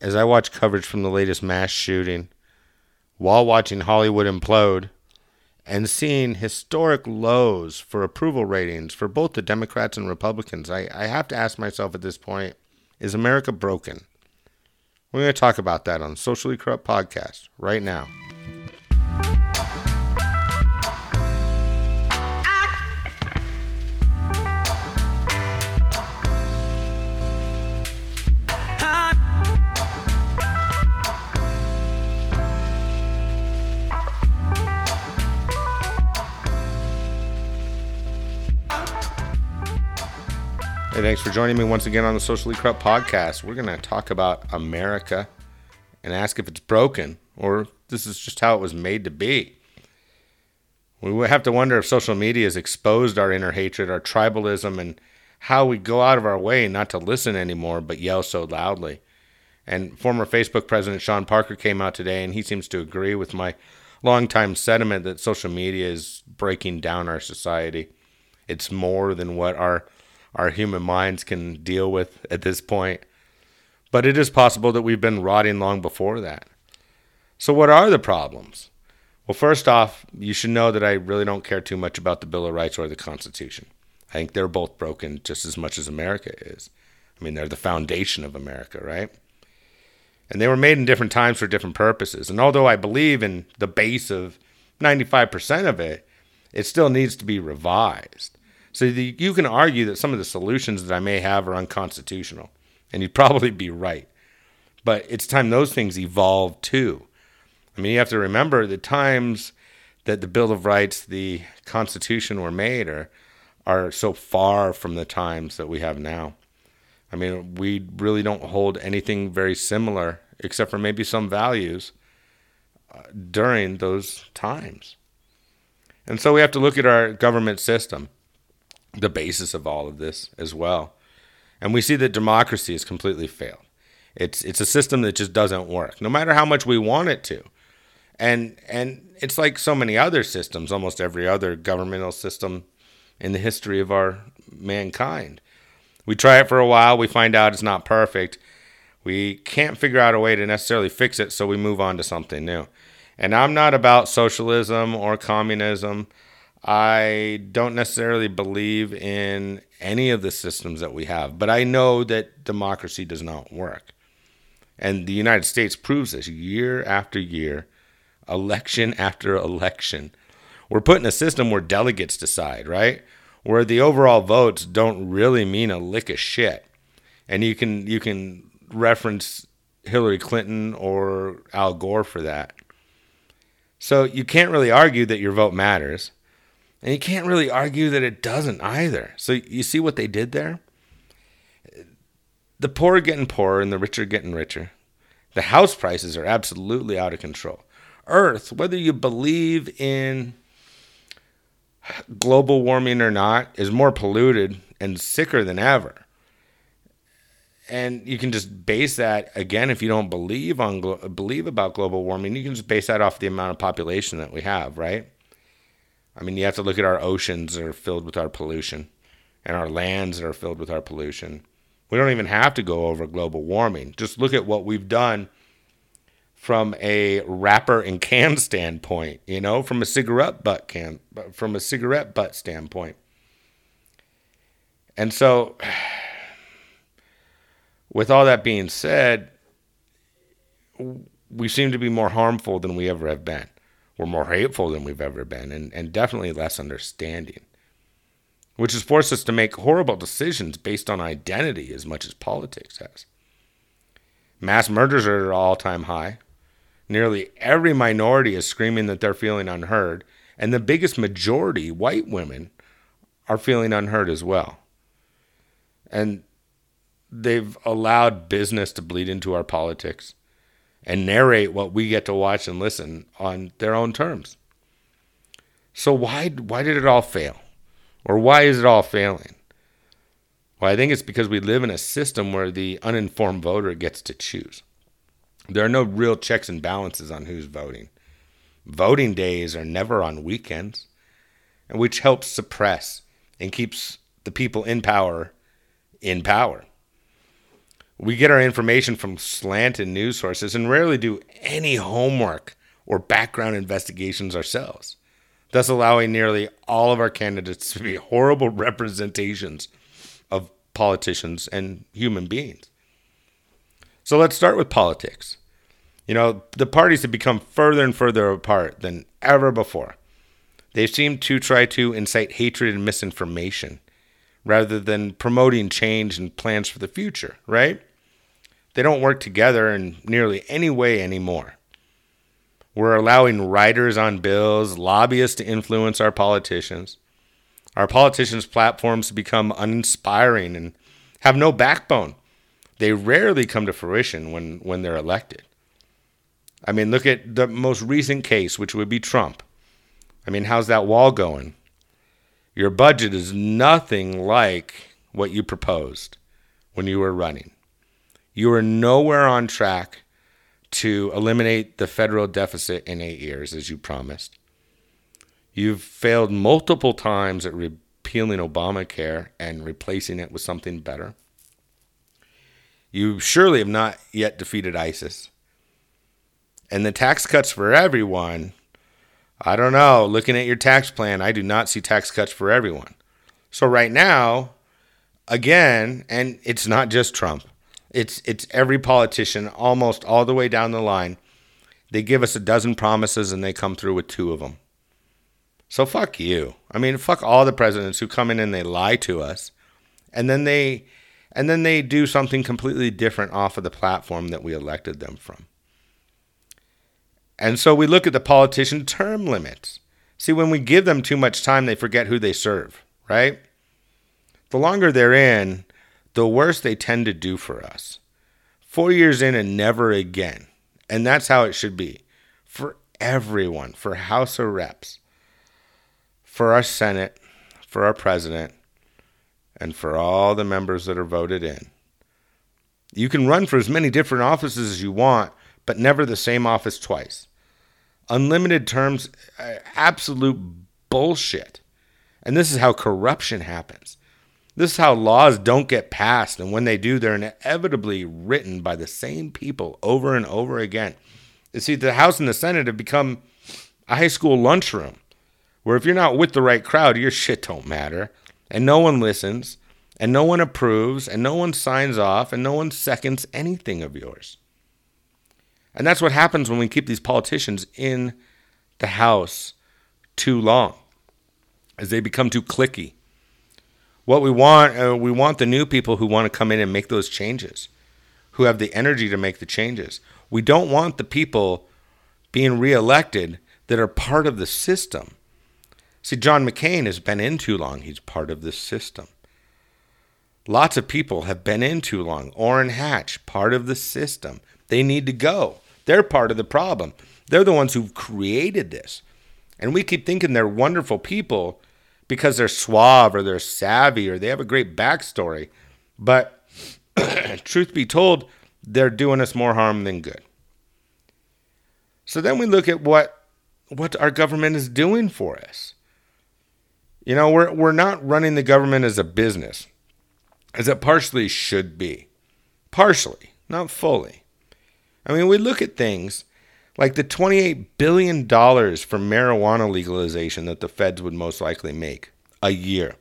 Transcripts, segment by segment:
as I watch coverage from the latest mass shooting, while watching Hollywood implode, and seeing historic lows for approval ratings for both the Democrats and Republicans, I, I have to ask myself at this point is America broken? We're going to talk about that on Socially Corrupt Podcast right now. Hey, thanks for joining me once again on the Socially Corrupt Podcast. We're going to talk about America and ask if it's broken or this is just how it was made to be. We have to wonder if social media has exposed our inner hatred, our tribalism, and how we go out of our way not to listen anymore but yell so loudly. And former Facebook President Sean Parker came out today and he seems to agree with my longtime sentiment that social media is breaking down our society. It's more than what our our human minds can deal with at this point. But it is possible that we've been rotting long before that. So, what are the problems? Well, first off, you should know that I really don't care too much about the Bill of Rights or the Constitution. I think they're both broken just as much as America is. I mean, they're the foundation of America, right? And they were made in different times for different purposes. And although I believe in the base of 95% of it, it still needs to be revised. So the, you can argue that some of the solutions that I may have are unconstitutional, and you'd probably be right. But it's time those things evolve too. I mean, you have to remember the times that the Bill of Rights, the Constitution were made are are so far from the times that we have now. I mean, we really don't hold anything very similar, except for maybe some values uh, during those times. And so we have to look at our government system the basis of all of this as well. And we see that democracy has completely failed. It's it's a system that just doesn't work, no matter how much we want it to. And and it's like so many other systems, almost every other governmental system in the history of our mankind. We try it for a while, we find out it's not perfect. We can't figure out a way to necessarily fix it, so we move on to something new. And I'm not about socialism or communism. I don't necessarily believe in any of the systems that we have, but I know that democracy does not work. And the United States proves this year after year, election after election. We're put in a system where delegates decide, right? Where the overall votes don't really mean a lick of shit. And you can you can reference Hillary Clinton or Al Gore for that. So you can't really argue that your vote matters. And you can't really argue that it doesn't either. So you see what they did there? The poor are getting poorer and the rich are getting richer. The house prices are absolutely out of control. Earth, whether you believe in global warming or not, is more polluted and sicker than ever. And you can just base that again if you don't believe on believe about global warming, you can just base that off the amount of population that we have, right? I mean, you have to look at our oceans that are filled with our pollution and our lands that are filled with our pollution. We don't even have to go over global warming. Just look at what we've done from a wrapper and can standpoint, you know, from a cigarette butt can from a cigarette butt standpoint. And so with all that being said, we seem to be more harmful than we ever have been. We're more hateful than we've ever been, and, and definitely less understanding, which has forced us to make horrible decisions based on identity as much as politics has. Mass murders are at an all time high. Nearly every minority is screaming that they're feeling unheard, and the biggest majority, white women, are feeling unheard as well. And they've allowed business to bleed into our politics and narrate what we get to watch and listen on their own terms. So why why did it all fail? Or why is it all failing? Well, I think it's because we live in a system where the uninformed voter gets to choose. There are no real checks and balances on who's voting. Voting days are never on weekends, which helps suppress and keeps the people in power in power. We get our information from slanted news sources and rarely do any homework or background investigations ourselves, thus allowing nearly all of our candidates to be horrible representations of politicians and human beings. So let's start with politics. You know, the parties have become further and further apart than ever before. They seem to try to incite hatred and misinformation rather than promoting change and plans for the future, right? They don't work together in nearly any way anymore. We're allowing writers on bills, lobbyists to influence our politicians. Our politicians' platforms become uninspiring and have no backbone. They rarely come to fruition when, when they're elected. I mean, look at the most recent case, which would be Trump. I mean, how's that wall going? Your budget is nothing like what you proposed when you were running. You are nowhere on track to eliminate the federal deficit in eight years, as you promised. You've failed multiple times at repealing Obamacare and replacing it with something better. You surely have not yet defeated ISIS. And the tax cuts for everyone, I don't know. Looking at your tax plan, I do not see tax cuts for everyone. So right now, again, and it's not just Trump. It's it's every politician almost all the way down the line. They give us a dozen promises and they come through with two of them. So fuck you. I mean, fuck all the presidents who come in and they lie to us. And then they and then they do something completely different off of the platform that we elected them from. And so we look at the politician term limits. See, when we give them too much time, they forget who they serve, right? The longer they're in, the worse they tend to do for us. Four years in and never again. And that's how it should be for everyone, for House of Reps, for our Senate, for our president, and for all the members that are voted in. You can run for as many different offices as you want, but never the same office twice. Unlimited terms, absolute bullshit. And this is how corruption happens. This is how laws don't get passed. And when they do, they're inevitably written by the same people over and over again. You see, the House and the Senate have become a high school lunchroom where if you're not with the right crowd, your shit don't matter. And no one listens, and no one approves, and no one signs off, and no one seconds anything of yours. And that's what happens when we keep these politicians in the house too long, as they become too clicky. What we want, uh, we want the new people who want to come in and make those changes, who have the energy to make the changes. We don't want the people being reelected that are part of the system. See, John McCain has been in too long. He's part of the system. Lots of people have been in too long. Orrin Hatch, part of the system. They need to go. They're part of the problem. They're the ones who've created this. And we keep thinking they're wonderful people because they're suave or they're savvy or they have a great backstory. But truth be told, they're doing us more harm than good. So then we look at what what our government is doing for us. You know, we're we're not running the government as a business, as it partially should be. Partially, not fully. I mean, we look at things like the $28 billion for marijuana legalization that the feds would most likely make a year,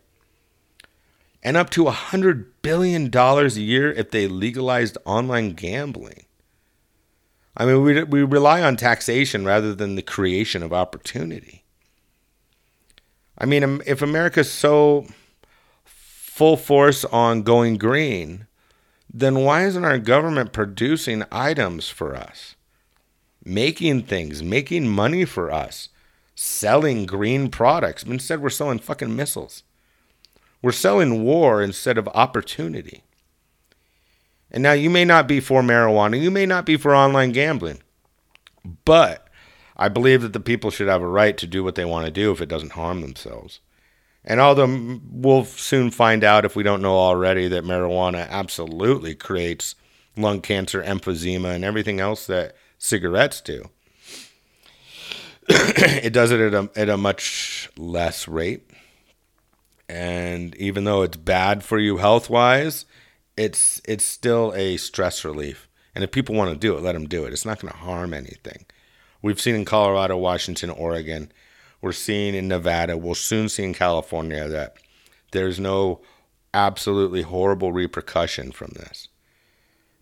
and up to $100 billion a year if they legalized online gambling. I mean, we, we rely on taxation rather than the creation of opportunity. I mean, if America's so full force on going green, then why isn't our government producing items for us? Making things, making money for us, selling green products. Instead, we're selling fucking missiles. We're selling war instead of opportunity. And now you may not be for marijuana, you may not be for online gambling, but I believe that the people should have a right to do what they want to do if it doesn't harm themselves. And although we'll soon find out if we don't know already that marijuana absolutely creates lung cancer, emphysema, and everything else that cigarettes do, it does it at a, at a much less rate. And even though it's bad for you health wise, it's it's still a stress relief. And if people want to do it, let them do it. It's not going to harm anything. We've seen in Colorado, Washington, Oregon. We're seeing in Nevada. We'll soon see in California that there's no absolutely horrible repercussion from this.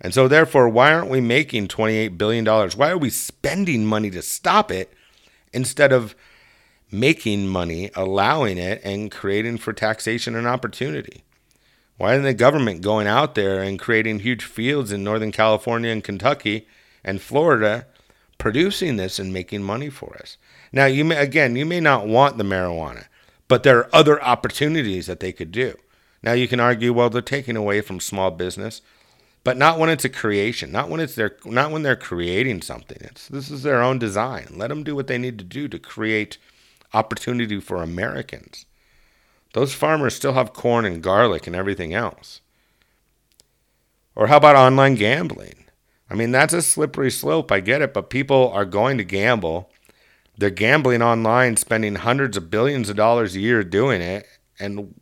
And so, therefore, why aren't we making $28 billion? Why are we spending money to stop it instead of making money, allowing it, and creating for taxation and opportunity? Why isn't the government going out there and creating huge fields in Northern California and Kentucky and Florida, producing this and making money for us? Now, you may, again, you may not want the marijuana, but there are other opportunities that they could do. Now, you can argue, well, they're taking away from small business but not when it's a creation, not when it's their, not when they're creating something. It's this is their own design. Let them do what they need to do to create opportunity for Americans. Those farmers still have corn and garlic and everything else. Or how about online gambling? I mean, that's a slippery slope. I get it, but people are going to gamble. They're gambling online, spending hundreds of billions of dollars a year doing it, and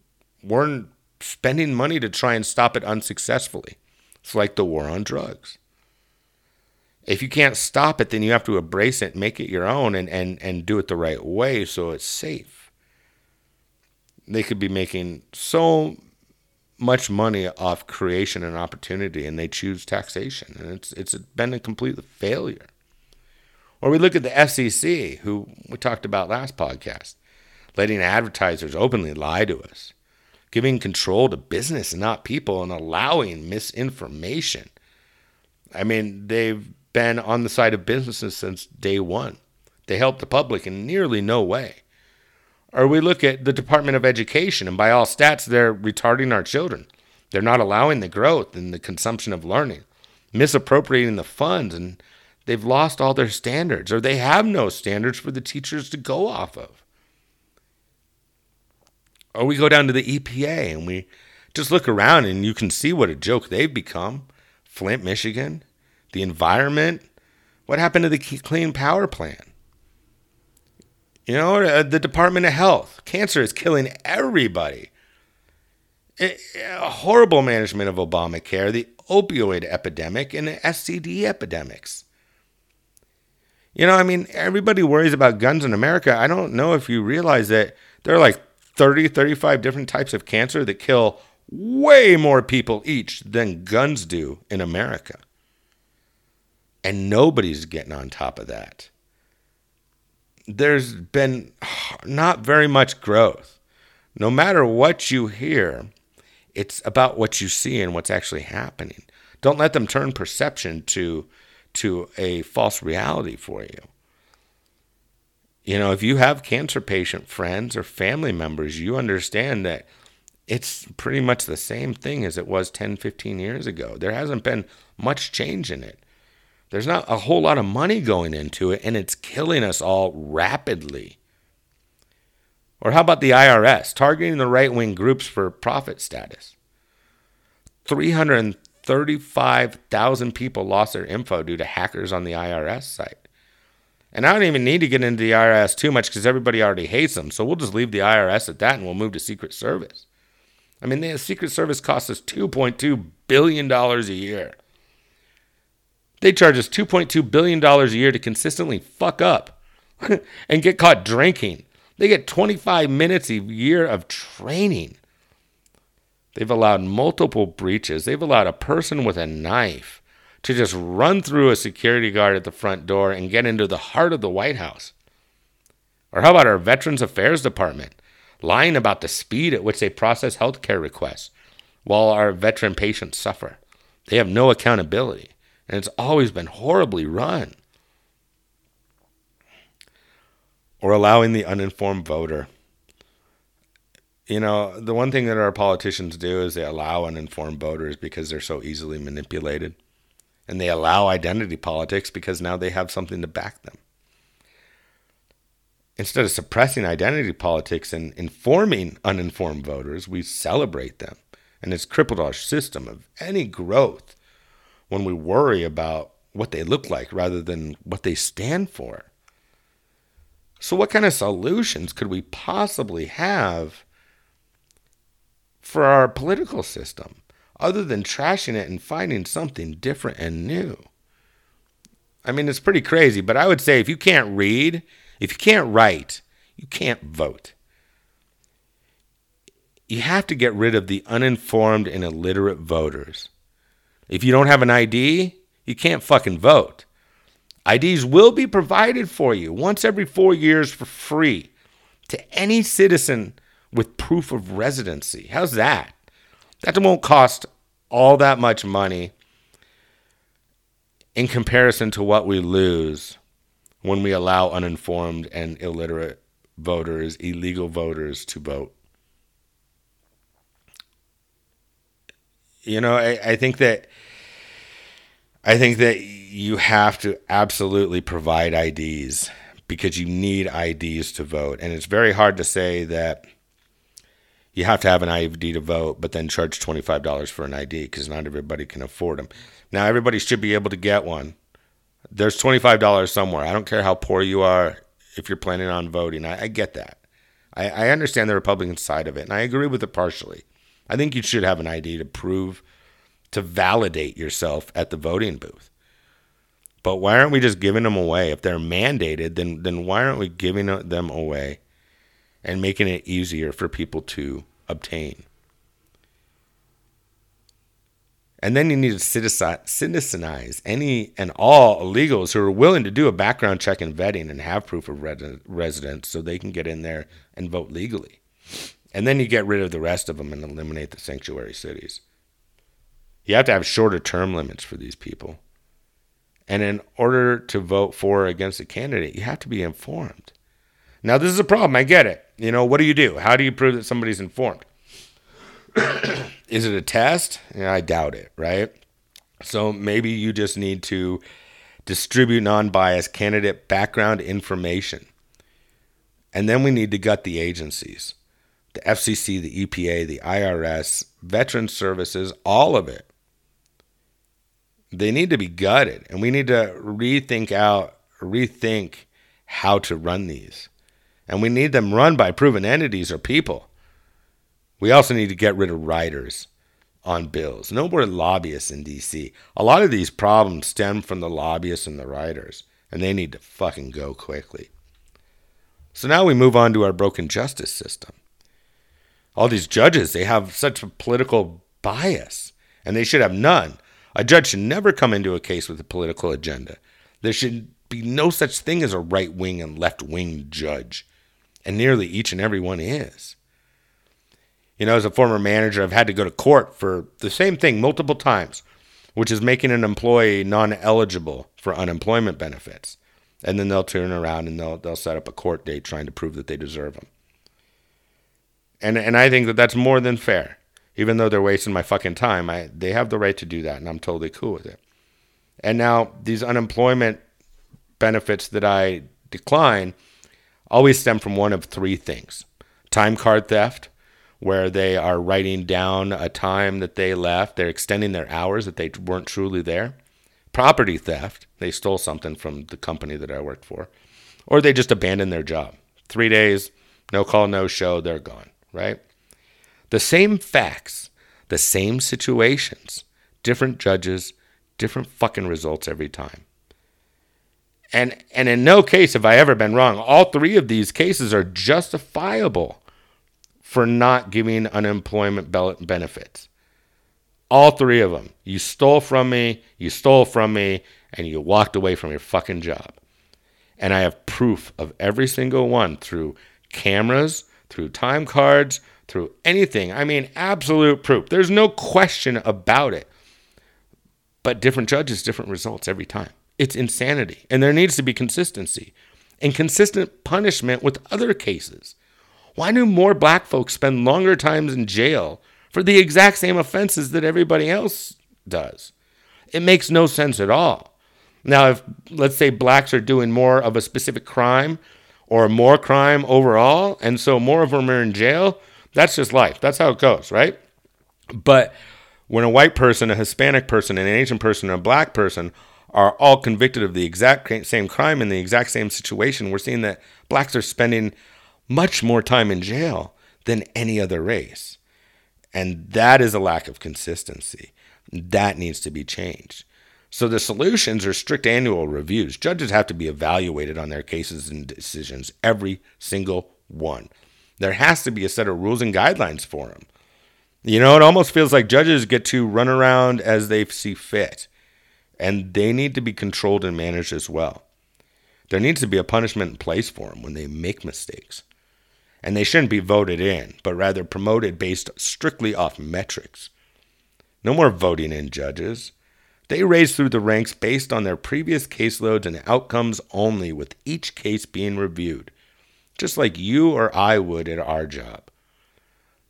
we're spending money to try and stop it unsuccessfully. It's like the war on drugs. If you can't stop it, then you have to embrace it, make it your own, and, and, and do it the right way so it's safe. They could be making so much money off creation and opportunity, and they choose taxation, and it's it's been a complete failure. Or we look at the FCC, who we talked about last podcast, letting advertisers openly lie to us giving control to business and not people and allowing misinformation. I mean, they've been on the side of businesses since day one. They help the public in nearly no way. Or we look at the Department of Education, and by all stats, they're retarding our children. They're not allowing the growth and the consumption of learning, misappropriating the funds, and they've lost all their standards, or they have no standards for the teachers to go off of. Or we go down to the EPA and we just look around and you can see what a joke they've become. Flint, Michigan, the environment. What happened to the Clean Power Plan? You know, uh, the Department of Health. Cancer is killing everybody. A horrible management of Obamacare, the opioid epidemic, and the STD epidemics. You know, I mean, everybody worries about guns in America. I don't know if you realize that there are like 30, 35 different types of cancer that kill way more people each than guns do in America. And nobody's getting on top of that. There's been not very much growth. No matter what you hear, it's about what you see and what's actually happening. Don't let them turn perception to to a false reality for you. You know, if you have cancer patient friends or family members, you understand that it's pretty much the same thing as it was 10, 15 years ago. There hasn't been much change in it. There's not a whole lot of money going into it, and it's killing us all rapidly. Or how about the IRS targeting the right wing groups for profit status? 335,000 people lost their info due to hackers on the IRS site. And I don't even need to get into the IRS too much because everybody already hates them. So we'll just leave the IRS at that and we'll move to Secret Service. I mean, the Secret Service costs us $2.2 billion a year. They charge us $2.2 billion a year to consistently fuck up and get caught drinking. They get 25 minutes a year of training. They've allowed multiple breaches. They've allowed a person with a knife to just run through a security guard at the front door and get into the heart of the White House? Or how about our Veterans Affairs Department lying about the speed at which they process healthcare requests while our veteran patients suffer? They have no accountability, and it's always been horribly run. Or allowing the uninformed voter. You know, the one thing that our politicians do is they allow uninformed voters because they're so easily manipulated and they allow identity politics because now they have something to back them. Instead of suppressing identity politics and informing uninformed voters, we celebrate them. And it's crippled our system of any growth when we worry about what they look like rather than what they stand for. So, what kind of solutions could we possibly have for our political system? Other than trashing it and finding something different and new. I mean, it's pretty crazy, but I would say if you can't read, if you can't write, you can't vote. You have to get rid of the uninformed and illiterate voters. If you don't have an ID, you can't fucking vote. IDs will be provided for you once every four years for free to any citizen with proof of residency. How's that? That won't cost all that much money in comparison to what we lose when we allow uninformed and illiterate voters, illegal voters, to vote. You know, I, I think that I think that you have to absolutely provide IDs because you need IDs to vote. And it's very hard to say that you have to have an ID to vote, but then charge $25 for an ID because not everybody can afford them. Now, everybody should be able to get one. There's $25 somewhere. I don't care how poor you are if you're planning on voting. I, I get that. I, I understand the Republican side of it, and I agree with it partially. I think you should have an ID to prove, to validate yourself at the voting booth. But why aren't we just giving them away? If they're mandated, then then why aren't we giving uh, them away and making it easier for people to obtain? And then you need to citizenize any and all illegals who are willing to do a background check and vetting and have proof of residence so they can get in there and vote legally. And then you get rid of the rest of them and eliminate the sanctuary cities. You have to have shorter term limits for these people. And in order to vote for or against a candidate, you have to be informed. Now, this is a problem. I get it. You know, what do you do? How do you prove that somebody's informed? is it a test? Yeah, I doubt it, right? So maybe you just need to distribute non biased candidate background information. And then we need to gut the agencies the FCC, the EPA, the IRS, Veteran Services, all of it they need to be gutted and we need to rethink out rethink how to run these and we need them run by proven entities or people. We also need to get rid of writers on bills. No more lobbyists in dc a lot of these problems stem from the lobbyists and the writers and they need to fucking go quickly. So now we move on to our broken justice system. All these judges they have such a political bias and they should have none. A judge should never come into a case with a political agenda. There should be no such thing as a right wing and left wing judge, and nearly each and every one is. You know, as a former manager, I've had to go to court for the same thing multiple times, which is making an employee non eligible for unemployment benefits. And then they'll turn around and they'll, they'll set up a court date trying to prove that they deserve them. And, and I think that that's more than fair even though they're wasting my fucking time, I they have the right to do that, and I'm totally cool with it. And now these unemployment benefits that I decline always stem from one of three things: time card theft, where they are writing down a time that they left, they're extending their hours that they weren't truly there. Property theft, they stole something from the company that I worked for, or they just abandoned their job. Three days, no call, no show, they're gone, right? The same facts, the same situations, different judges, different fucking results every time. And and in no case have I ever been wrong. All three of these cases are justifiable for not giving unemployment benefits. All three of them. You stole from me, you stole from me, and you walked away from your fucking job. And I have proof of every single one through cameras, through time cards, through anything. I mean, absolute proof. There's no question about it. But different judges, different results every time. It's insanity. And there needs to be consistency and consistent punishment with other cases. Why do more black folks spend longer times in jail for the exact same offenses that everybody else does? It makes no sense at all. Now, if let's say blacks are doing more of a specific crime or more crime overall, and so more of them are in jail, that's just life. That's how it goes, right? But when a white person, a Hispanic person, an Asian person, a black person are all convicted of the exact same crime in the exact same situation, we're seeing that blacks are spending much more time in jail than any other race. And that is a lack of consistency. That needs to be changed. So the solutions are strict annual reviews. Judges have to be evaluated on their cases and decisions, every single one. There has to be a set of rules and guidelines for them. You know, it almost feels like judges get to run around as they see fit, and they need to be controlled and managed as well. There needs to be a punishment in place for them when they make mistakes. And they shouldn't be voted in, but rather promoted based strictly off metrics. No more voting in judges. They raise through the ranks based on their previous caseloads and outcomes only, with each case being reviewed, just like you or I would at our job.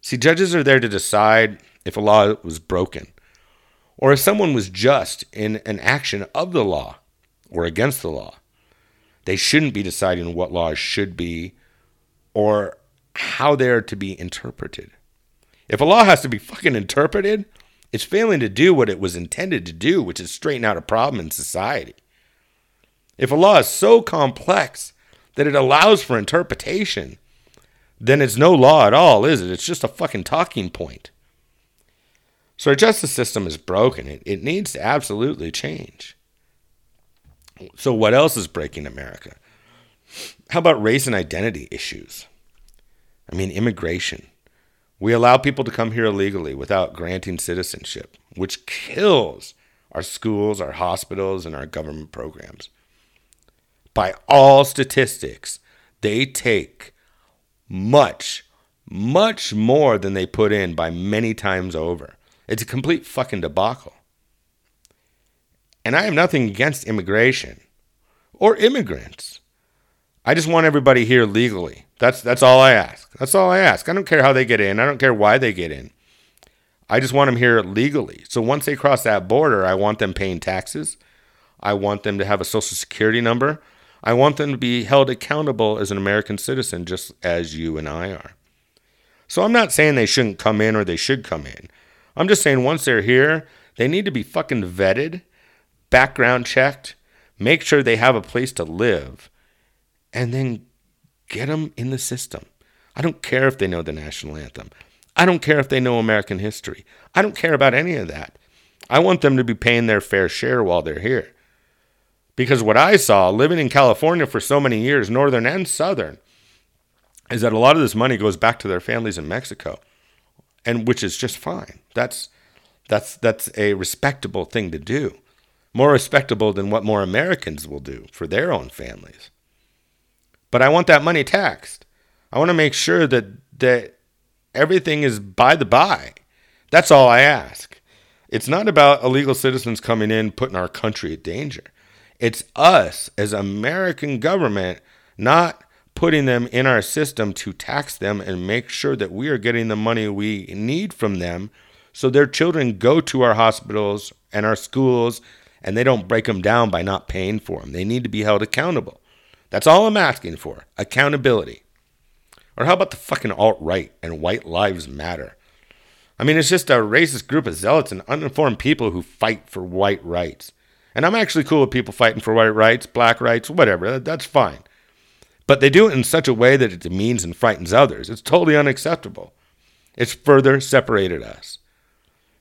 See, judges are there to decide if a law was broken or if someone was just in an action of the law or against the law. They shouldn't be deciding what laws should be or how they're to be interpreted. If a law has to be fucking interpreted, it's failing to do what it was intended to do, which is straighten out a problem in society. If a law is so complex that it allows for interpretation, then it's no law at all, is it? It's just a fucking talking point. So our justice system is broken. It, it needs to absolutely change. So, what else is breaking America? How about race and identity issues? I mean, immigration. We allow people to come here illegally without granting citizenship, which kills our schools, our hospitals, and our government programs. By all statistics, they take much, much more than they put in by many times over. It's a complete fucking debacle. And I have nothing against immigration or immigrants. I just want everybody here legally. That's that's all I ask. That's all I ask. I don't care how they get in. I don't care why they get in. I just want them here legally. So once they cross that border, I want them paying taxes. I want them to have a social security number. I want them to be held accountable as an American citizen, just as you and I are. So I'm not saying they shouldn't come in or they should come in. I'm just saying once they're here, they need to be fucking vetted, background checked, make sure they have a place to live, and then get them in the system. I don't care if they know the national anthem. I don't care if they know American history. I don't care about any of that. I want them to be paying their fair share while they're here. Because what I saw living in California for so many years, northern and southern, is that a lot of this money goes back to their families in Mexico, and which is just fine. That's that's that's a respectable thing to do, more respectable than what more Americans will do for their own families. But I want that money taxed. I want to make sure that that everything is by the by. That's all I ask. It's not about illegal citizens coming in putting our country at danger. It's us as American government not putting them in our system to tax them and make sure that we are getting the money we need from them so their children go to our hospitals and our schools and they don't break them down by not paying for them. They need to be held accountable. That's all I'm asking for accountability. Or how about the fucking alt right and white lives matter? I mean, it's just a racist group of zealots and uninformed people who fight for white rights. And I'm actually cool with people fighting for white rights, black rights, whatever. That's fine. But they do it in such a way that it demeans and frightens others. It's totally unacceptable. It's further separated us.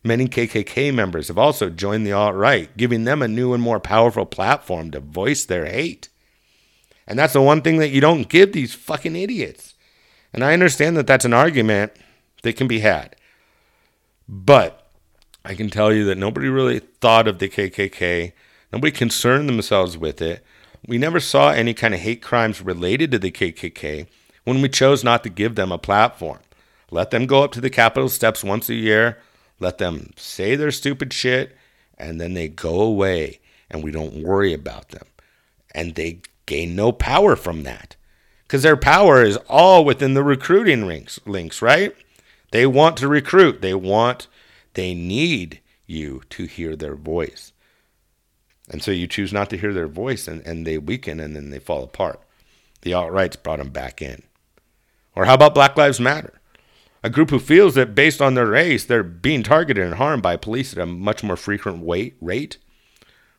Many KKK members have also joined the alt right, giving them a new and more powerful platform to voice their hate. And that's the one thing that you don't give these fucking idiots. And I understand that that's an argument that can be had. But I can tell you that nobody really thought of the KKK. Nobody concerned themselves with it. We never saw any kind of hate crimes related to the KKK when we chose not to give them a platform. Let them go up to the Capitol steps once a year, let them say their stupid shit, and then they go away and we don't worry about them. And they gain no power from that because their power is all within the recruiting links, links, right? They want to recruit, they want they need you to hear their voice. And so you choose not to hear their voice and, and they weaken and then they fall apart. The alt rights brought them back in. Or how about Black Lives Matter? A group who feels that based on their race, they're being targeted and harmed by police at a much more frequent weight, rate,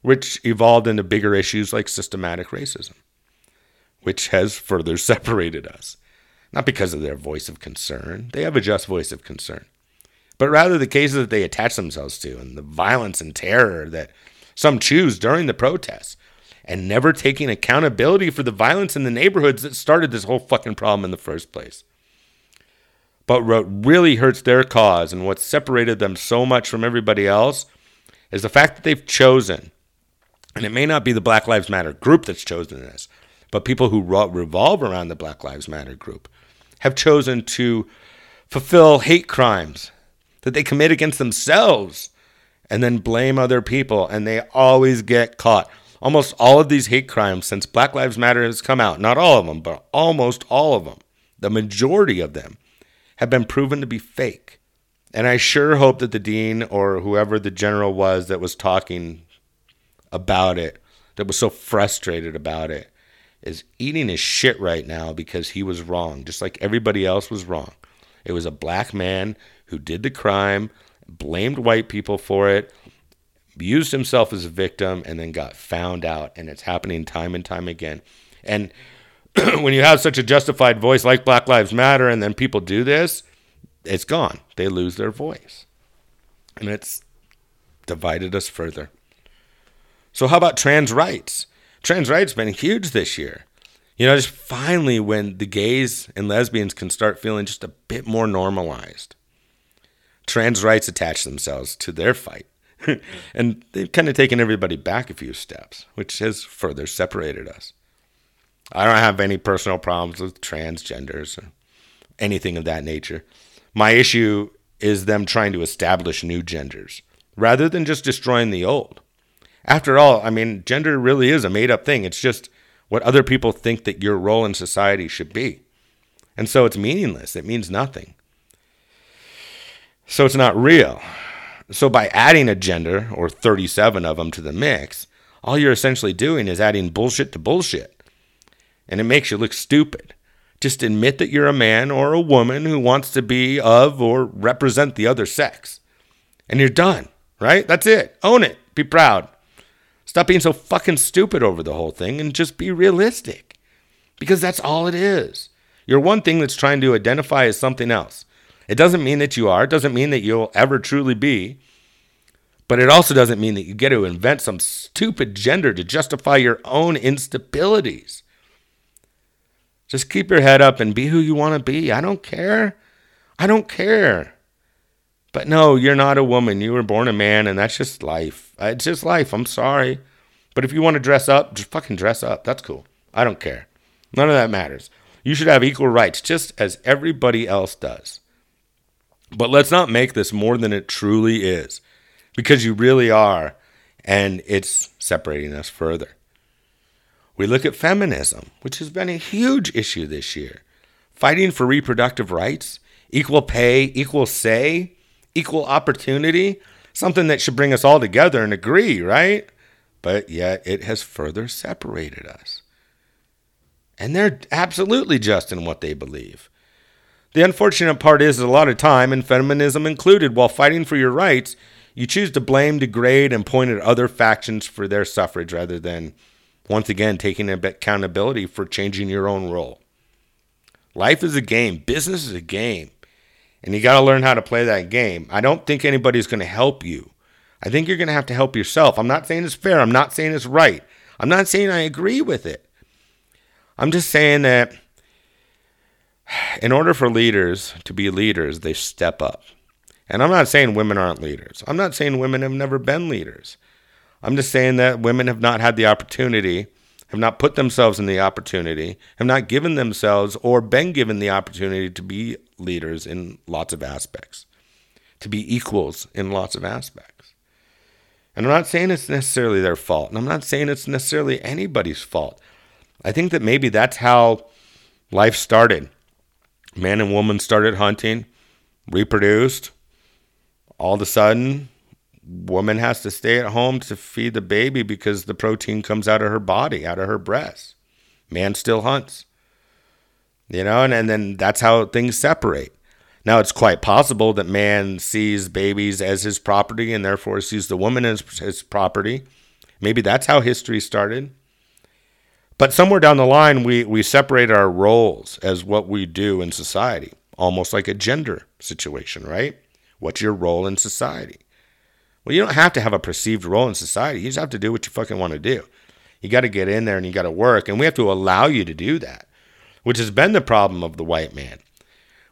which evolved into bigger issues like systematic racism, which has further separated us. Not because of their voice of concern, they have a just voice of concern but rather the cases that they attach themselves to and the violence and terror that some choose during the protests and never taking accountability for the violence in the neighborhoods that started this whole fucking problem in the first place. But what really hurts their cause and what separated them so much from everybody else is the fact that they've chosen, and it may not be the Black Lives Matter group that's chosen this, but people who revolve around the Black Lives Matter group have chosen to fulfill hate crimes that they commit against themselves and then blame other people, and they always get caught almost all of these hate crimes since Black Lives Matter has come out, not all of them, but almost all of them, the majority of them, have been proven to be fake. And I sure hope that the dean or whoever the general was that was talking about it, that was so frustrated about it, is eating his shit right now because he was wrong, just like everybody else was wrong. It was a black man who did the crime, blamed white people for it, used himself as a victim and then got found out. And it's happening time and time again. And when you have such a justified voice like black lives matter and then people do this it's gone. They lose their voice. And it's divided us further. So how about trans rights? Trans rights been huge this year. You know just finally when the gays and lesbians can start feeling just a bit more normalized trans rights attach themselves to their fight and they've kind of taken everybody back a few steps, which has further separated us. I don't have any personal problems with transgenders or anything of that nature. My issue is them trying to establish new genders rather than just destroying the old. After all, I mean, gender really is a made up thing. It's just what other people think that your role in society should be. And so it's meaningless, it means nothing. So it's not real. So by adding a gender or 37 of them to the mix, all you're essentially doing is adding bullshit to bullshit. And it makes you look stupid. Just admit that you're a man or a woman who wants to be of or represent the other sex. And you're done, right? That's it. Own it. Be proud. Stop being so fucking stupid over the whole thing and just be realistic. Because that's all it is. You're one thing that's trying to identify as something else. It doesn't mean that you are, it doesn't mean that you'll ever truly be, but it also doesn't mean that you get to invent some stupid gender to justify your own instabilities. Just keep your head up and be who you want to be. I don't care. I don't care. But no, you're not a woman. You were born a man, and that's just life. Uh, it's just life. I'm sorry. But if you want to dress up, just fucking dress up. That's cool. I don't care. None of that matters. You should have equal rights just as everybody else does. But let's not make this more than it truly is, because you really are, and it's separating us further. We look at feminism, which has been a huge issue this year. Fighting for reproductive rights, equal pay, equal say, equal opportunity, something that should bring us all together and agree, right? But yet it has further separated us. And they're absolutely just in what they believe. The unfortunate part is a lot of time, and feminism included, while fighting for your rights, you choose to blame, degrade, and point at other factions for their suffrage rather than, once again, taking accountability for changing your own role. Life is a game, business is a game, and you got to learn how to play that game. I don't think anybody's going to help you. I think you're going to have to help yourself. I'm not saying it's fair, I'm not saying it's right, I'm not saying I agree with it. I'm just saying that in order for leaders to be leaders, they step up. And I'm not saying women aren't leaders. I'm not saying women have never been leaders. I'm just saying that women have not had the opportunity, have not put themselves in the opportunity, have not given themselves or been given the opportunity to be leaders in lots of aspects, to be equals in lots of aspects. And I'm not saying it's necessarily their fault, and I'm not saying it's necessarily anybody's fault. I think that maybe that's how life started man and woman started hunting, reproduced. All of a sudden, woman has to stay at home to feed the baby because the protein comes out of her body, out of her breast. Man still hunts. You know, and, and then that's how things separate. Now, it's quite possible that man sees babies as his property and therefore sees the woman as his property. Maybe that's how history started. But somewhere down the line, we, we separate our roles as what we do in society, almost like a gender situation, right? What's your role in society? Well, you don't have to have a perceived role in society. You just have to do what you fucking want to do. You got to get in there and you got to work. And we have to allow you to do that, which has been the problem of the white man.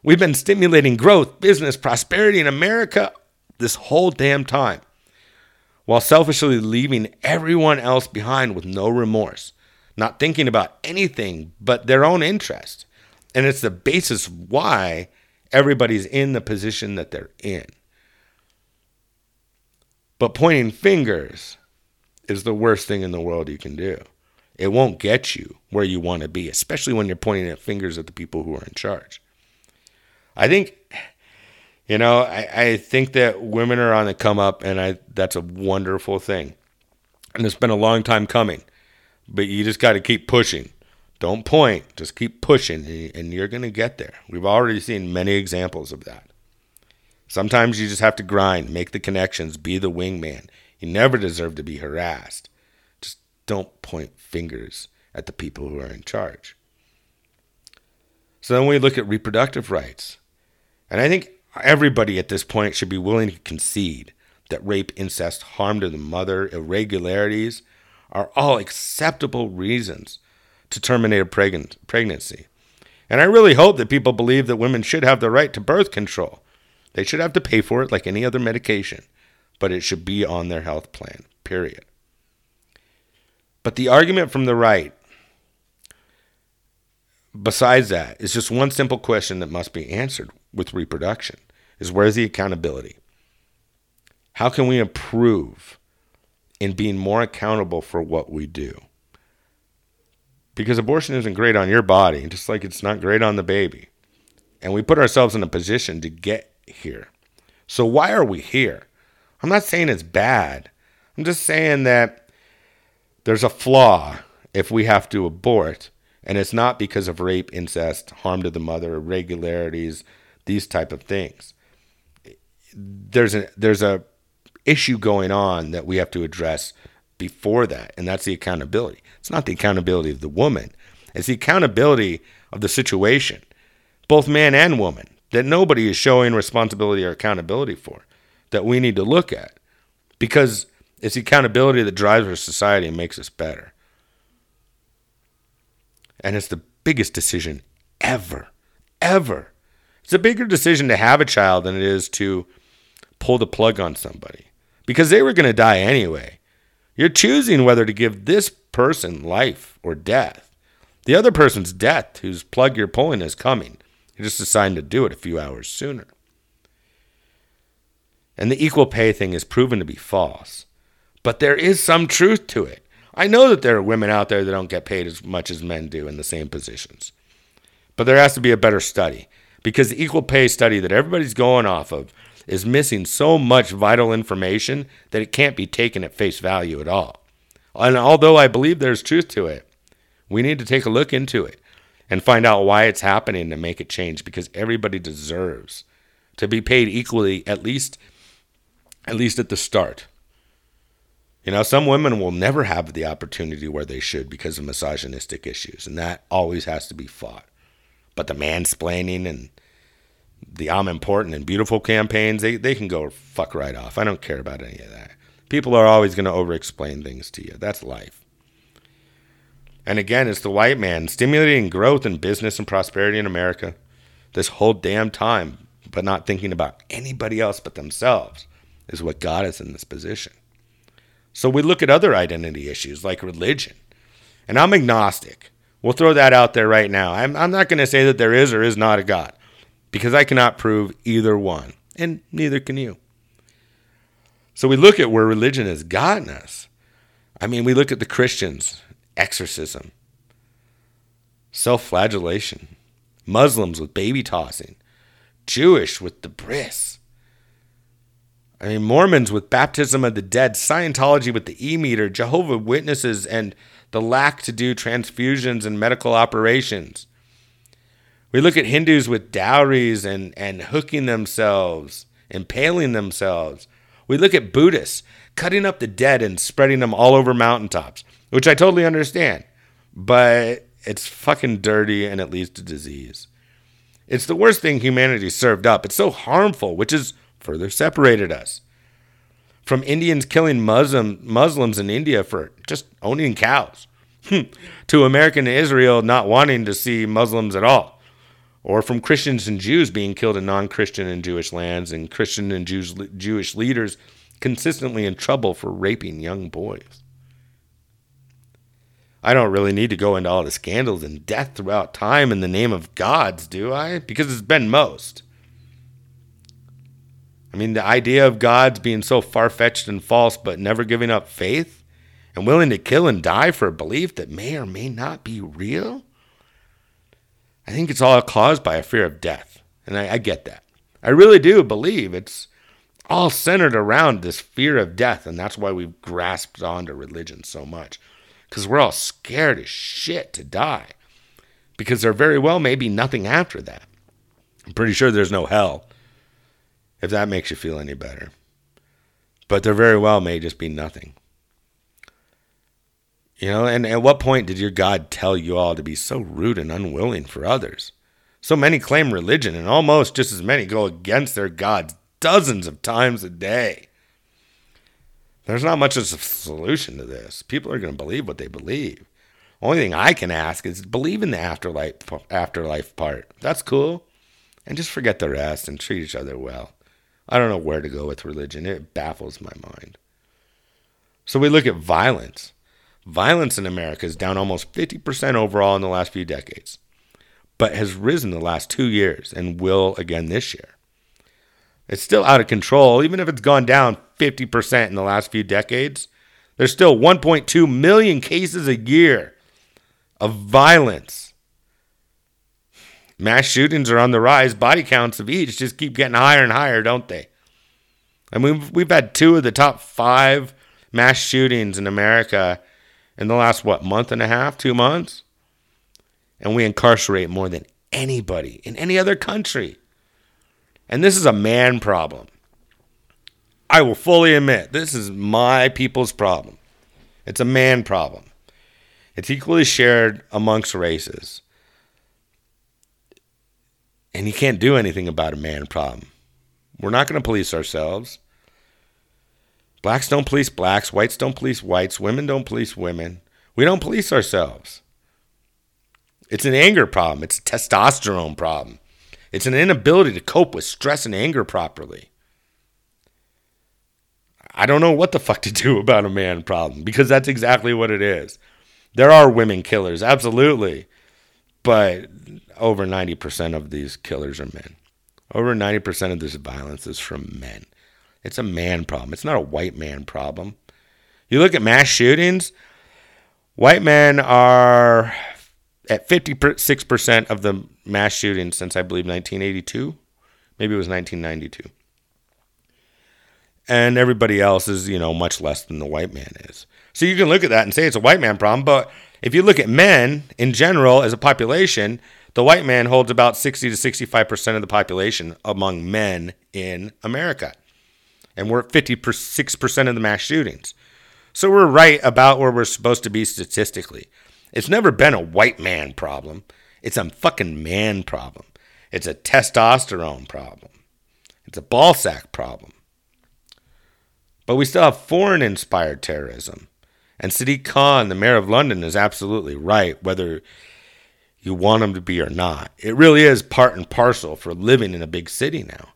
We've been stimulating growth, business, prosperity in America this whole damn time while selfishly leaving everyone else behind with no remorse, not thinking about anything but their own interest. And it's the basis why everybody's in the position that they're in. But pointing fingers is the worst thing in the world you can do. It won't get you where you want to be, especially when you're pointing at fingers at the people who are in charge. I think, you know, I, I think that women are on the come up, and I that's a wonderful thing. And it's been a long time coming, but you just got to keep pushing. Don't point, just keep pushing, and you're going to get there. We've already seen many examples of that. Sometimes you just have to grind, make the connections, be the wingman. You never deserve to be harassed. Just don't point fingers at the people who are in charge. So then we look at reproductive rights. And I think everybody at this point should be willing to concede that rape, incest, harm to the mother, irregularities are all acceptable reasons to terminate a pregnancy. And I really hope that people believe that women should have the right to birth control they should have to pay for it like any other medication, but it should be on their health plan, period. But the argument from the right, besides that, is just one simple question that must be answered with reproduction is where's the accountability? How can we improve in being more accountable for what we do? Because abortion isn't great on your body, just like it's not great on the baby. And we put ourselves in a position to get here. So why are we here? I'm not saying it's bad. I'm just saying that there's a flaw if we have to abort and it's not because of rape, incest, harm to the mother, irregularities, these type of things. There's a there's a issue going on that we have to address before that, and that's the accountability. It's not the accountability of the woman. It's the accountability of the situation, both man and woman that nobody is showing responsibility or accountability for that we need to look at because it's the accountability that drives our society and makes us better. And it's the biggest decision ever, ever. It's a bigger decision to have a child than it is to pull the plug on somebody because they were going to die anyway. You're choosing whether to give this person life or death. The other person's death, whose plug you're pulling, is coming. He just decided to do it a few hours sooner. And the equal pay thing is proven to be false. But there is some truth to it. I know that there are women out there that don't get paid as much as men do in the same positions. But there has to be a better study because the equal pay study that everybody's going off of is missing so much vital information that it can't be taken at face value at all. And although I believe there's truth to it, we need to take a look into it and find out why it's happening and make it change because everybody deserves to be paid equally at least at least at the start. You know, some women will never have the opportunity where they should because of misogynistic issues, and that always has to be fought. But the mansplaining and the I'm important and beautiful campaigns, they, they can go fuck right off. I don't care about any of that. People are always going to over explain things to you. That's life. And again, it's the white man stimulating growth and business and prosperity in America this whole damn time, but not thinking about anybody else but themselves, is what got us in this position. So we look at other identity issues like religion. And I'm agnostic. We'll throw that out there right now. I'm, I'm not going to say that there is or is not a God because I cannot prove either one, and neither can you. So we look at where religion has gotten us. I mean, we look at the Christians exorcism, self flagellation, Muslims with baby tossing, Jewish with the bris. I mean, Mormons with baptism of the dead, Scientology with the e meter, Jehovah Witnesses and the lack to do transfusions and medical operations. We look at Hindus with dowries and, and hooking themselves, impaling themselves. We look at Buddhists cutting up the dead and spreading them all over mountaintops which I totally understand, but it's fucking dirty and it leads to disease. It's the worst thing humanity served up. It's so harmful, which has further separated us. From Indians killing Muslim, Muslims in India for just owning cows, to American Israel not wanting to see Muslims at all, or from Christians and Jews being killed in non Christian and Jewish lands, and Christian and Jews, Jewish leaders consistently in trouble for raping young boys. I don't really need to go into all the scandals and death throughout time in the name of gods, do I? Because it's been most. I mean, the idea of gods being so far fetched and false, but never giving up faith and willing to kill and die for a belief that may or may not be real? I think it's all caused by a fear of death. And I, I get that. I really do believe it's all centered around this fear of death. And that's why we've grasped onto religion so much. Because we're all scared as shit to die. Because there very well may be nothing after that. I'm pretty sure there's no hell if that makes you feel any better. But there very well may just be nothing. You know, and at what point did your God tell you all to be so rude and unwilling for others? So many claim religion, and almost just as many go against their gods dozens of times a day. There's not much of a solution to this. People are going to believe what they believe. Only thing I can ask is believe in the afterlife afterlife part. That's cool. And just forget the rest and treat each other well. I don't know where to go with religion. It baffles my mind. So we look at violence. Violence in America is down almost 50% overall in the last few decades, but has risen the last two years and will again this year. It's still out of control, even if it's gone down 50% in the last few decades. There's still 1.2 million cases a year of violence. Mass shootings are on the rise. Body counts of each just keep getting higher and higher, don't they? I mean, we've, had two of the top five mass shootings in America in the last, what, month and a half, two months? And we incarcerate more than anybody in any other country. And this is a man problem. I will fully admit this is my people's problem. It's a man problem. It's equally shared amongst races. And you can't do anything about a man problem. We're not going to police ourselves. Blacks don't police blacks, whites don't police whites, women don't police women. We don't police ourselves. It's an anger problem, it's a testosterone problem. It's an inability to cope with stress and anger properly. I don't know what the fuck to do about a man problem because that's exactly what it is. There are women killers, absolutely. But over 90% of these killers are men. Over 90% of this violence is from men. It's a man problem. It's not a white man problem. You look at mass shootings, white men are at 56% of the mass shootings since I believe 1982. Maybe it was 1992. And everybody else is, you know, much less than the white man is. So you can look at that and say it's a white man problem, but if you look at men in general as a population, the white man holds about 60 to 65% of the population among men in America and we're at 56% of the mass shootings. So we're right about where we're supposed to be statistically. It's never been a white man problem. It's a fucking man problem. It's a testosterone problem. It's a ball sack problem. But we still have foreign inspired terrorism. And Sadiq Khan, the mayor of London, is absolutely right, whether you want him to be or not. It really is part and parcel for living in a big city now.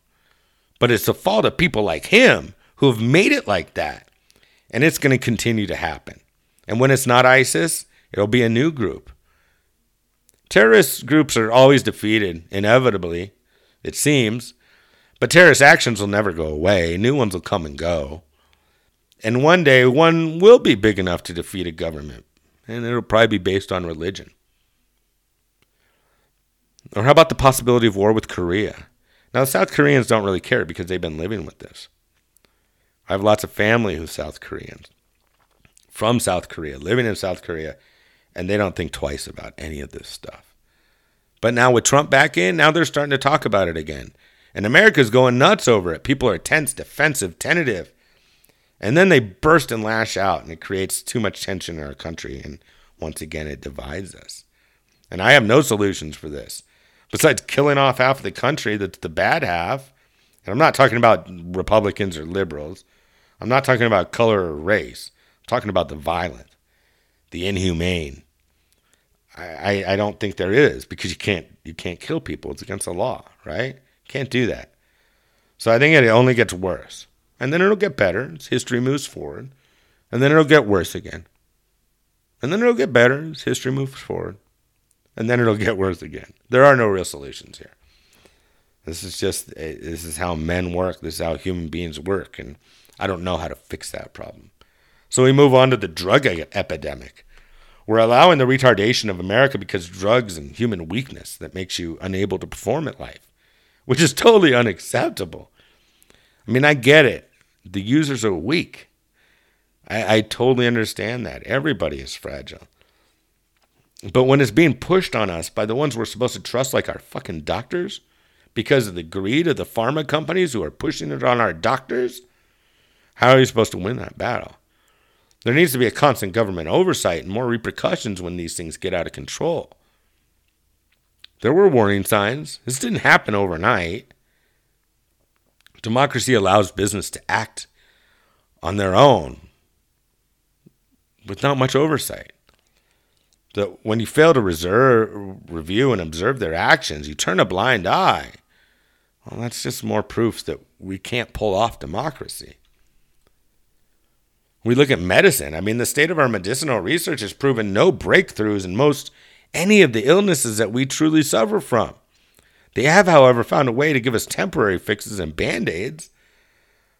But it's the fault of people like him who have made it like that. And it's going to continue to happen. And when it's not ISIS, it'll be a new group. Terrorist groups are always defeated, inevitably, it seems. But terrorist actions will never go away. New ones will come and go. And one day, one will be big enough to defeat a government. And it'll probably be based on religion. Or how about the possibility of war with Korea? Now, the South Koreans don't really care because they've been living with this. I have lots of family who's South Koreans, from South Korea, living in South Korea, and they don't think twice about any of this stuff. But now with Trump back in, now they're starting to talk about it again. And America's going nuts over it. People are tense, defensive, tentative. And then they burst and lash out, and it creates too much tension in our country. And once again, it divides us. And I have no solutions for this besides killing off half of the country that's the bad half And I'm not talking about Republicans or liberals. I'm not talking about color or race. I'm talking about the violent, the inhumane. I, I, I don't think there is because you can't you can't kill people. It's against the law, right? Can't do that. So I think it only gets worse. And then it'll get better as history moves forward. And then it'll get worse again. And then it'll get better as history moves forward. And then it'll get worse again. There are no real solutions here. This is just eh, this is how men work. This is how human beings work, and I don't know how to fix that problem. So we move on to the drug epidemic. We're allowing the retardation of America because drugs and human weakness that makes you unable to perform at life, which is totally unacceptable. I mean, I get it. The users are weak. I, I totally understand that. Everybody is fragile. But when it's being pushed on us by the ones we're supposed to trust, like our fucking doctors, because of the greed of the pharma companies who are pushing it on our doctors? How are you supposed to win that battle? There needs to be a constant government oversight and more repercussions when these things get out of control. There were warning signs. This didn't happen overnight. Democracy allows business to act on their own with not much oversight. That when you fail to reserve, review and observe their actions, you turn a blind eye. Well, that's just more proof that we can't pull off democracy. We look at medicine. I mean, the state of our medicinal research has proven no breakthroughs in most any of the illnesses that we truly suffer from. They have, however, found a way to give us temporary fixes and band aids,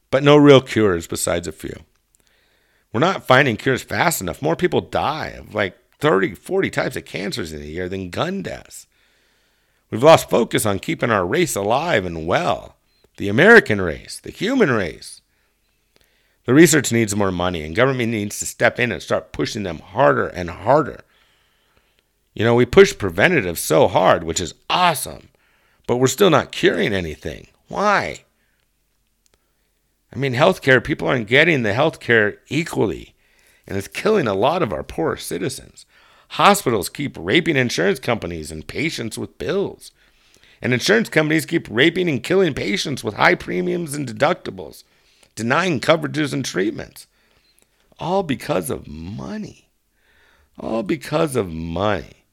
but no real cures besides a few. We're not finding cures fast enough. More people die of like 30, 40 types of cancers in a year than gun deaths. We've lost focus on keeping our race alive and well the American race, the human race. The research needs more money, and government needs to step in and start pushing them harder and harder. You know, we push preventative so hard, which is awesome, but we're still not curing anything. Why? I mean, healthcare, people aren't getting the healthcare equally, and it's killing a lot of our poor citizens. Hospitals keep raping insurance companies and patients with bills. And insurance companies keep raping and killing patients with high premiums and deductibles, denying coverages and treatments. All because of money. All because of money.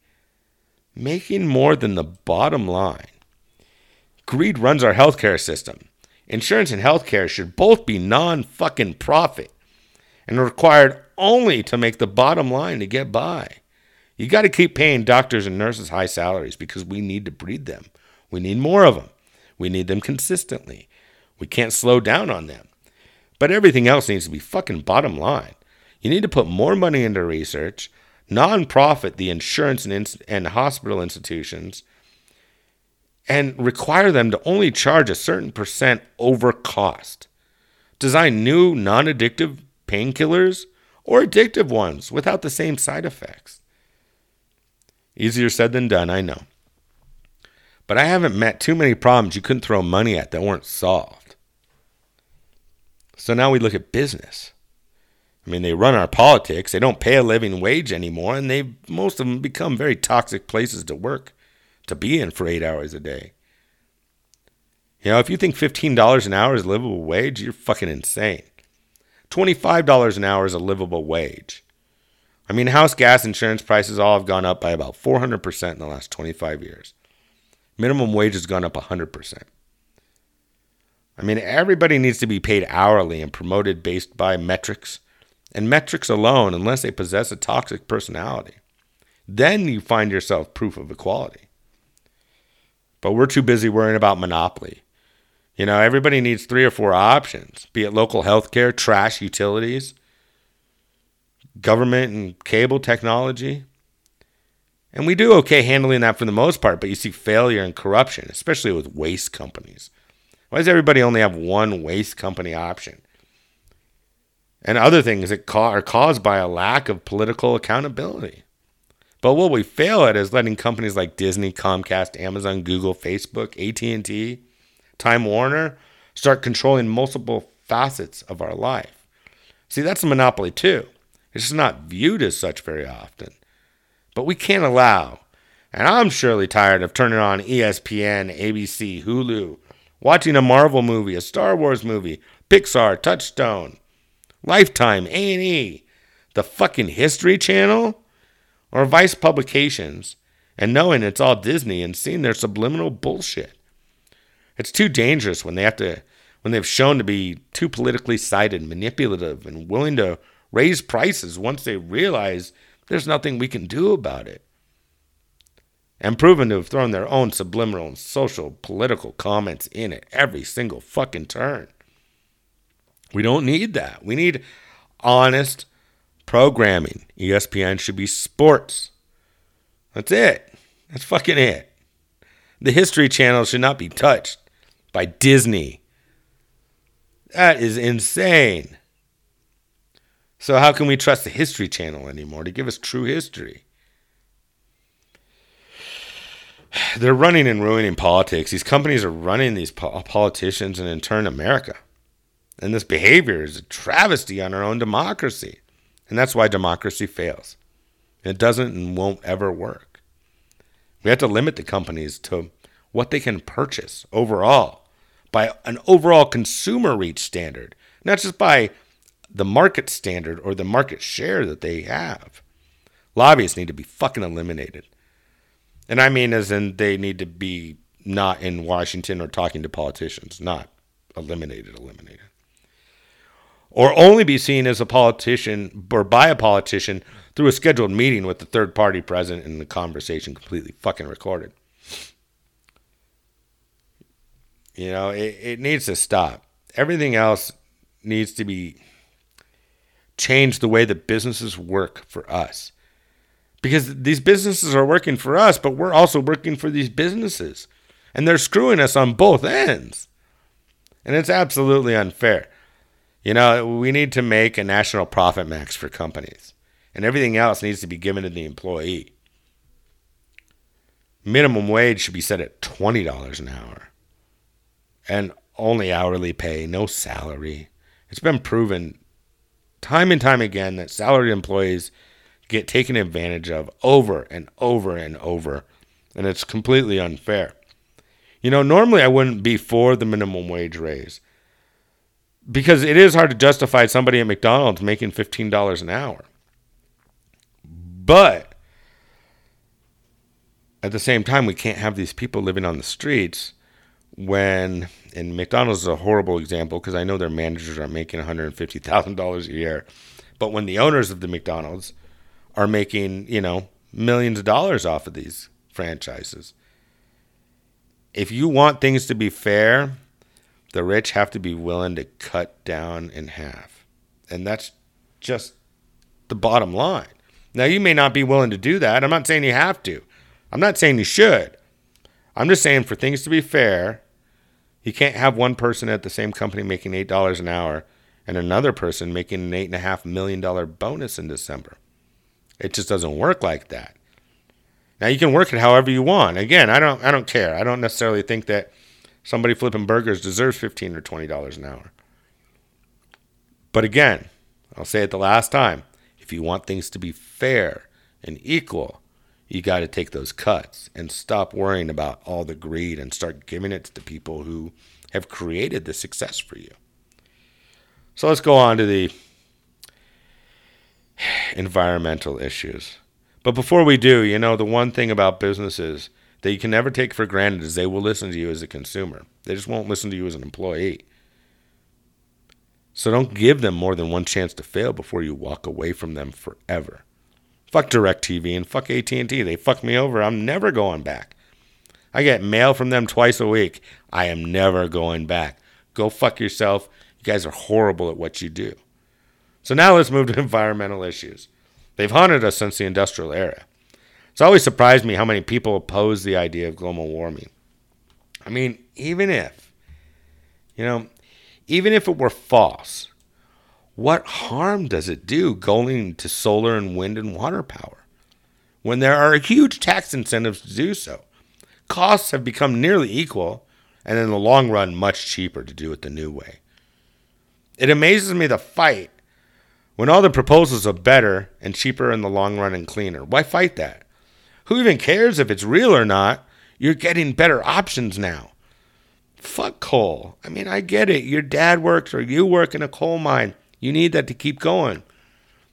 Making more than the bottom line. Greed runs our healthcare system. Insurance and healthcare should both be non fucking profit and required only to make the bottom line to get by. You got to keep paying doctors and nurses high salaries because we need to breed them. We need more of them. We need them consistently. We can't slow down on them. But everything else needs to be fucking bottom line. You need to put more money into research, non-profit the insurance and, ins- and hospital institutions, and require them to only charge a certain percent over cost. Design new non addictive painkillers or addictive ones without the same side effects. Easier said than done, I know. But I haven't met too many problems you couldn't throw money at that weren't solved. So now we look at business. I mean, they run our politics, they don't pay a living wage anymore, and they've most of them become very toxic places to work, to be in for eight hours a day. You know, if you think $15 an hour is a livable wage, you're fucking insane. $25 an hour is a livable wage. I mean, house gas insurance prices all have gone up by about 400% in the last 25 years. Minimum wage has gone up 100%. I mean, everybody needs to be paid hourly and promoted based by metrics, and metrics alone, unless they possess a toxic personality. Then you find yourself proof of equality. But we're too busy worrying about monopoly. You know, everybody needs three or four options, be it local healthcare, trash utilities, government and cable technology. And we do okay handling that for the most part, but you see failure and corruption, especially with waste companies. Why does everybody only have one waste company option? And other things that are caused by a lack of political accountability. But what we fail at is letting companies like Disney, Comcast, Amazon, Google, Facebook, AT&T, Time Warner start controlling multiple facets of our life. See, that's a monopoly too. It's not viewed as such very often. But we can't allow, and I'm surely tired of turning on ESPN, ABC, Hulu, watching a Marvel movie, a Star Wars movie, Pixar, Touchstone, Lifetime, A&E, the fucking History Channel, or Vice Publications, and knowing it's all Disney and seeing their subliminal bullshit. It's too dangerous when they have to when they've shown to be too politically sided, manipulative, and willing to raise prices once they realize there's nothing we can do about it. And proven to have thrown their own subliminal and social political comments in at every single fucking turn. We don't need that. We need honest programming. ESPN should be sports. That's it. That's fucking it. The History Channel should not be touched by Disney. That is insane. So, how can we trust the History Channel anymore to give us true history? They're running and ruining politics. These companies are running these politicians and in turn America. And this behavior is a travesty on our own democracy. And that's why democracy fails. It doesn't and won't ever work. We have to limit the companies to what they can purchase overall by an overall consumer reach standard, not just by the market standard or the market share that they have. Lobbyists need to be fucking eliminated. And I mean, as in they need to be not in Washington or talking to politicians, not eliminated, eliminated. Or only be seen as a politician or by a politician through a scheduled meeting with the third party present and the conversation completely fucking recorded. You know, it, it needs to stop. Everything else needs to be change the way that businesses work for us. Because these businesses are working for us, but we're also working for these businesses. And they're screwing us on both ends. And it's absolutely unfair. You know, we need to make a national profit max for companies, and everything else needs to be given to the employee. Minimum wage should be set at $20 an hour and only hourly pay, no salary. It's been proven time and time again that salaried employees get taken advantage of over and over and over, and it's completely unfair. You know, normally I wouldn't be for the minimum wage raise because it is hard to justify somebody at McDonald's making $15 an hour. But at the same time, we can't have these people living on the streets when and McDonald's is a horrible example because I know their managers are making $150,000 a year. But when the owners of the McDonald's are making, you know, millions of dollars off of these franchises. If you want things to be fair, the rich have to be willing to cut down in half. And that's just the bottom line. Now, you may not be willing to do that. I'm not saying you have to. I'm not saying you should. I'm just saying for things to be fair, you can't have one person at the same company making $8 an hour and another person making an $8.5 million bonus in December. It just doesn't work like that. Now you can work it however you want. Again, I don't I don't care. I don't necessarily think that somebody flipping burgers deserves 15 or $20 an hour. But again, I'll say it the last time. If you want things to be fair and equal, you got to take those cuts and stop worrying about all the greed and start giving it to the people who have created the success for you. So let's go on to the environmental issues. But before we do, you know, the one thing about businesses that you can never take for granted is they will listen to you as a consumer. They just won't listen to you as an employee. So don't give them more than one chance to fail before you walk away from them forever. Fuck DirecTV and fuck AT&T. They fucked me over. I'm never going back. I get mail from them twice a week. I am never going back. Go fuck yourself. You guys are horrible at what you do. So now let's move to environmental issues. They've haunted us since the industrial era. It's always surprised me how many people oppose the idea of global warming. I mean, even if, you know, even if it were false, what harm does it do going to solar and wind and water power when there are huge tax incentives to do so? Costs have become nearly equal, and in the long run, much cheaper to do it the new way. It amazes me the fight when all the proposals are better and cheaper in the long run and cleaner. Why fight that? Who even cares if it's real or not? You're getting better options now. Fuck coal. I mean, I get it. Your dad works or you work in a coal mine. You need that to keep going.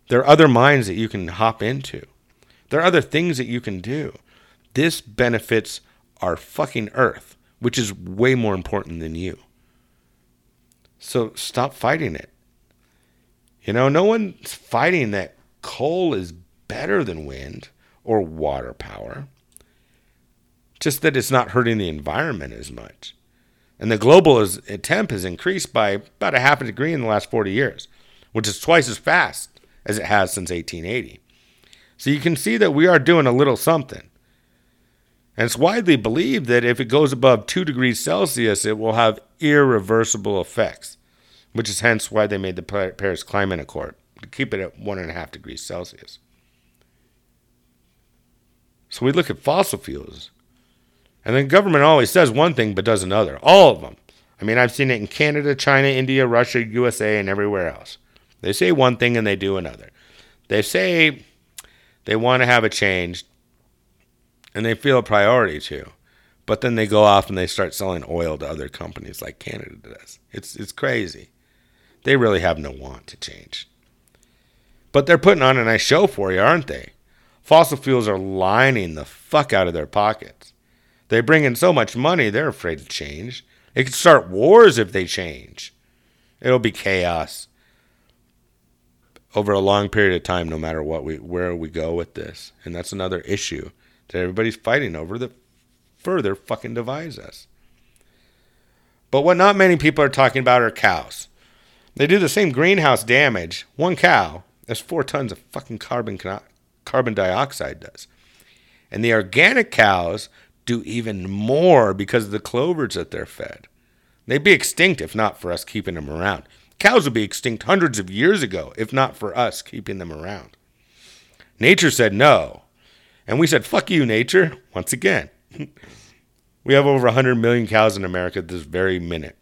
There are other mines that you can hop into. There are other things that you can do. This benefits our fucking earth, which is way more important than you. So stop fighting it. You know, no one's fighting that coal is better than wind or water power. Just that it's not hurting the environment as much. And the global is, temp has increased by about a half a degree in the last 40 years, which is twice as fast as it has since 1880. So you can see that we are doing a little something. And it's widely believed that if it goes above 2 degrees Celsius, it will have irreversible effects, which is hence why they made the Paris Climate Accord to keep it at 1.5 degrees Celsius. So we look at fossil fuels. And the government always says one thing but does another. All of them. I mean, I've seen it in Canada, China, India, Russia, USA, and everywhere else. They say one thing and they do another. They say they want to have a change and they feel a priority to. But then they go off and they start selling oil to other companies like Canada does. It's it's crazy. They really have no want to change. But they're putting on a nice show for you, aren't they? Fossil fuels are lining the fuck out of their pockets. They bring in so much money, they're afraid to change. It could start wars if they change. It'll be chaos over a long period of time, no matter what we where we go with this. And that's another issue that everybody's fighting over that further fucking divides us. But what not many people are talking about are cows. They do the same greenhouse damage, one cow, as four tons of fucking carbon carbon dioxide does. And the organic cows do even more because of the clovers that they're fed. They'd be extinct if not for us keeping them around. Cows would be extinct hundreds of years ago if not for us keeping them around. Nature said no. And we said, fuck you, nature, once again. we have over 100 million cows in America this very minute.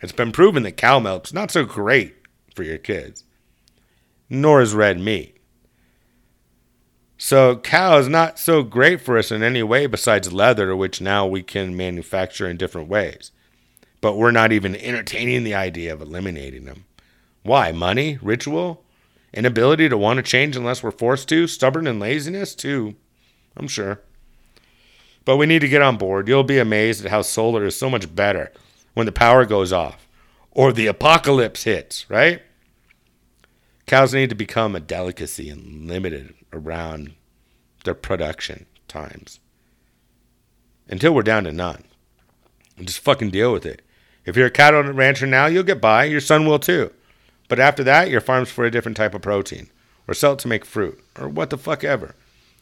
It's been proven that cow milk's not so great for your kids, nor is red meat. So, cow is not so great for us in any way besides leather, which now we can manufacture in different ways but we're not even entertaining the idea of eliminating them. Why? Money? Ritual? Inability to want to change unless we're forced to? Stubborn and laziness? Too, I'm sure. But we need to get on board. You'll be amazed at how solar is so much better when the power goes off or the apocalypse hits, right? Cows need to become a delicacy and limited around their production times until we're down to none. And just fucking deal with it. If you're a cattle rancher now, you'll get by. Your son will too. But after that, your farm's for a different type of protein, or sell it to make fruit, or what the fuck ever.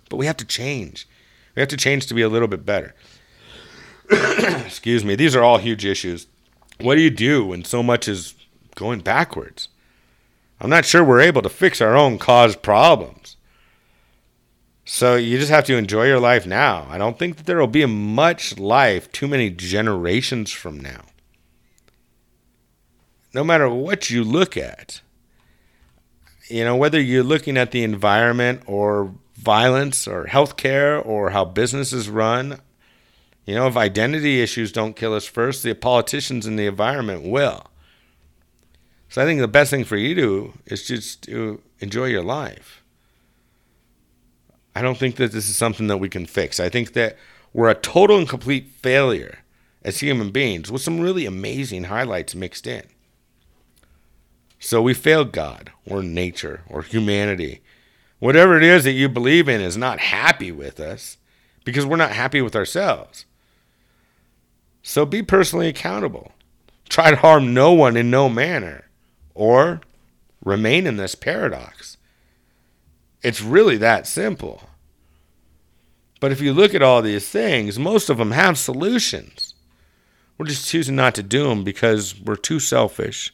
But we have to change. We have to change to be a little bit better. Excuse me. These are all huge issues. What do you do when so much is going backwards? I'm not sure we're able to fix our own caused problems. So you just have to enjoy your life now. I don't think that there will be much life too many generations from now no matter what you look at, you know, whether you're looking at the environment or violence or healthcare or how businesses run, you know, if identity issues don't kill us first, the politicians and the environment will. So I think the best thing for you to do is just to enjoy your life. I don't think that this is something that we can fix. I think that we're a total and complete failure as human beings with some really amazing highlights mixed in. So we failed God or nature or humanity. Whatever it is that you believe in is not happy with us because we're not happy with ourselves. So be personally accountable. Try to harm no one in no manner or remain in this paradox. It's really that simple. But if you look at all these things, most of them have solutions. We're just choosing not to do them because we're too selfish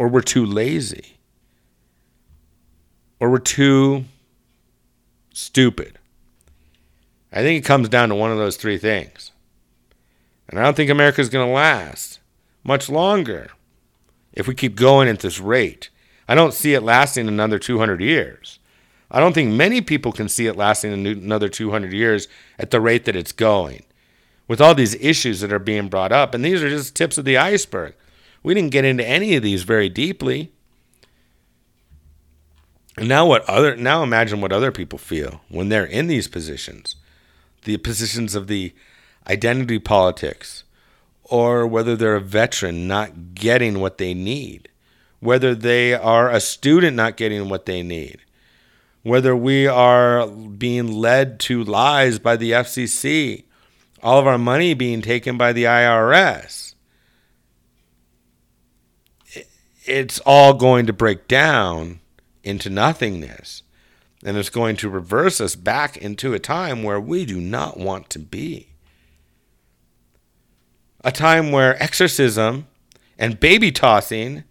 or we're too lazy, or we're too stupid. I think it comes down to one of those three things. And I don't think America's going to last much longer if we keep going at this rate. I don't see it lasting another 200 years. I don't think many people can see it lasting another 200 years at the rate that it's going. with all these issues that are being brought up. And these are just tips of the iceberg. We didn't get into any of these very deeply. Now what other now imagine what other people feel when they're in these positions. The positions of the identity politics or whether they're a veteran not getting what they need, whether they are a student not getting what they need, whether we are being led to lies by the FCC, all of our money being taken by the IRS. It's all going to break down into nothingness. And it's going to reverse us back into a time where we do not want to be a time where exorcism and baby tossing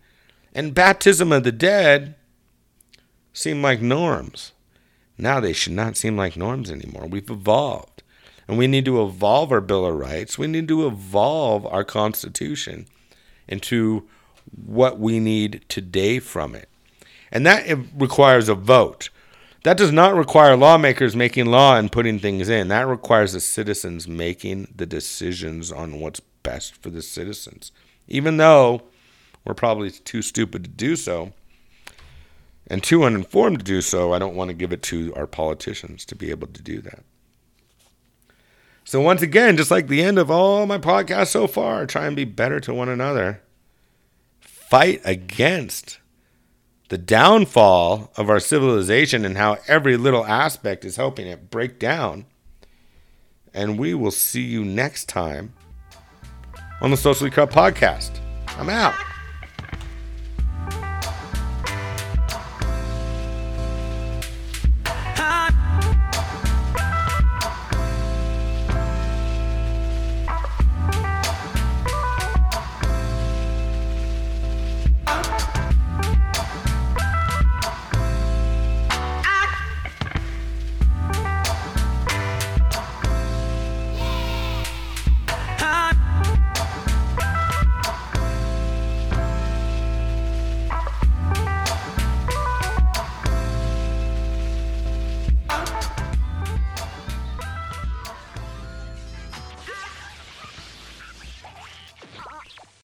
and baptism of the dead seem like norms. Now they should not seem like norms anymore. We've evolved. And we need to evolve our Bill of Rights. We need to evolve our Constitution into what we need today from it. And that requires a vote. That does not require lawmakers making law and putting things in. That requires the citizens making the decisions on what's best for the citizens, even though we're probably too stupid to do so and too uninformed to do so. I don't want to give it to our politicians to be able to do that. So, once again, just like the end of all my podcasts so far, try and be better to one another. Fight against the downfall of our civilization and how every little aspect is helping it break down. And we will see you next time on the Socially Corrupt Podcast. I'm out.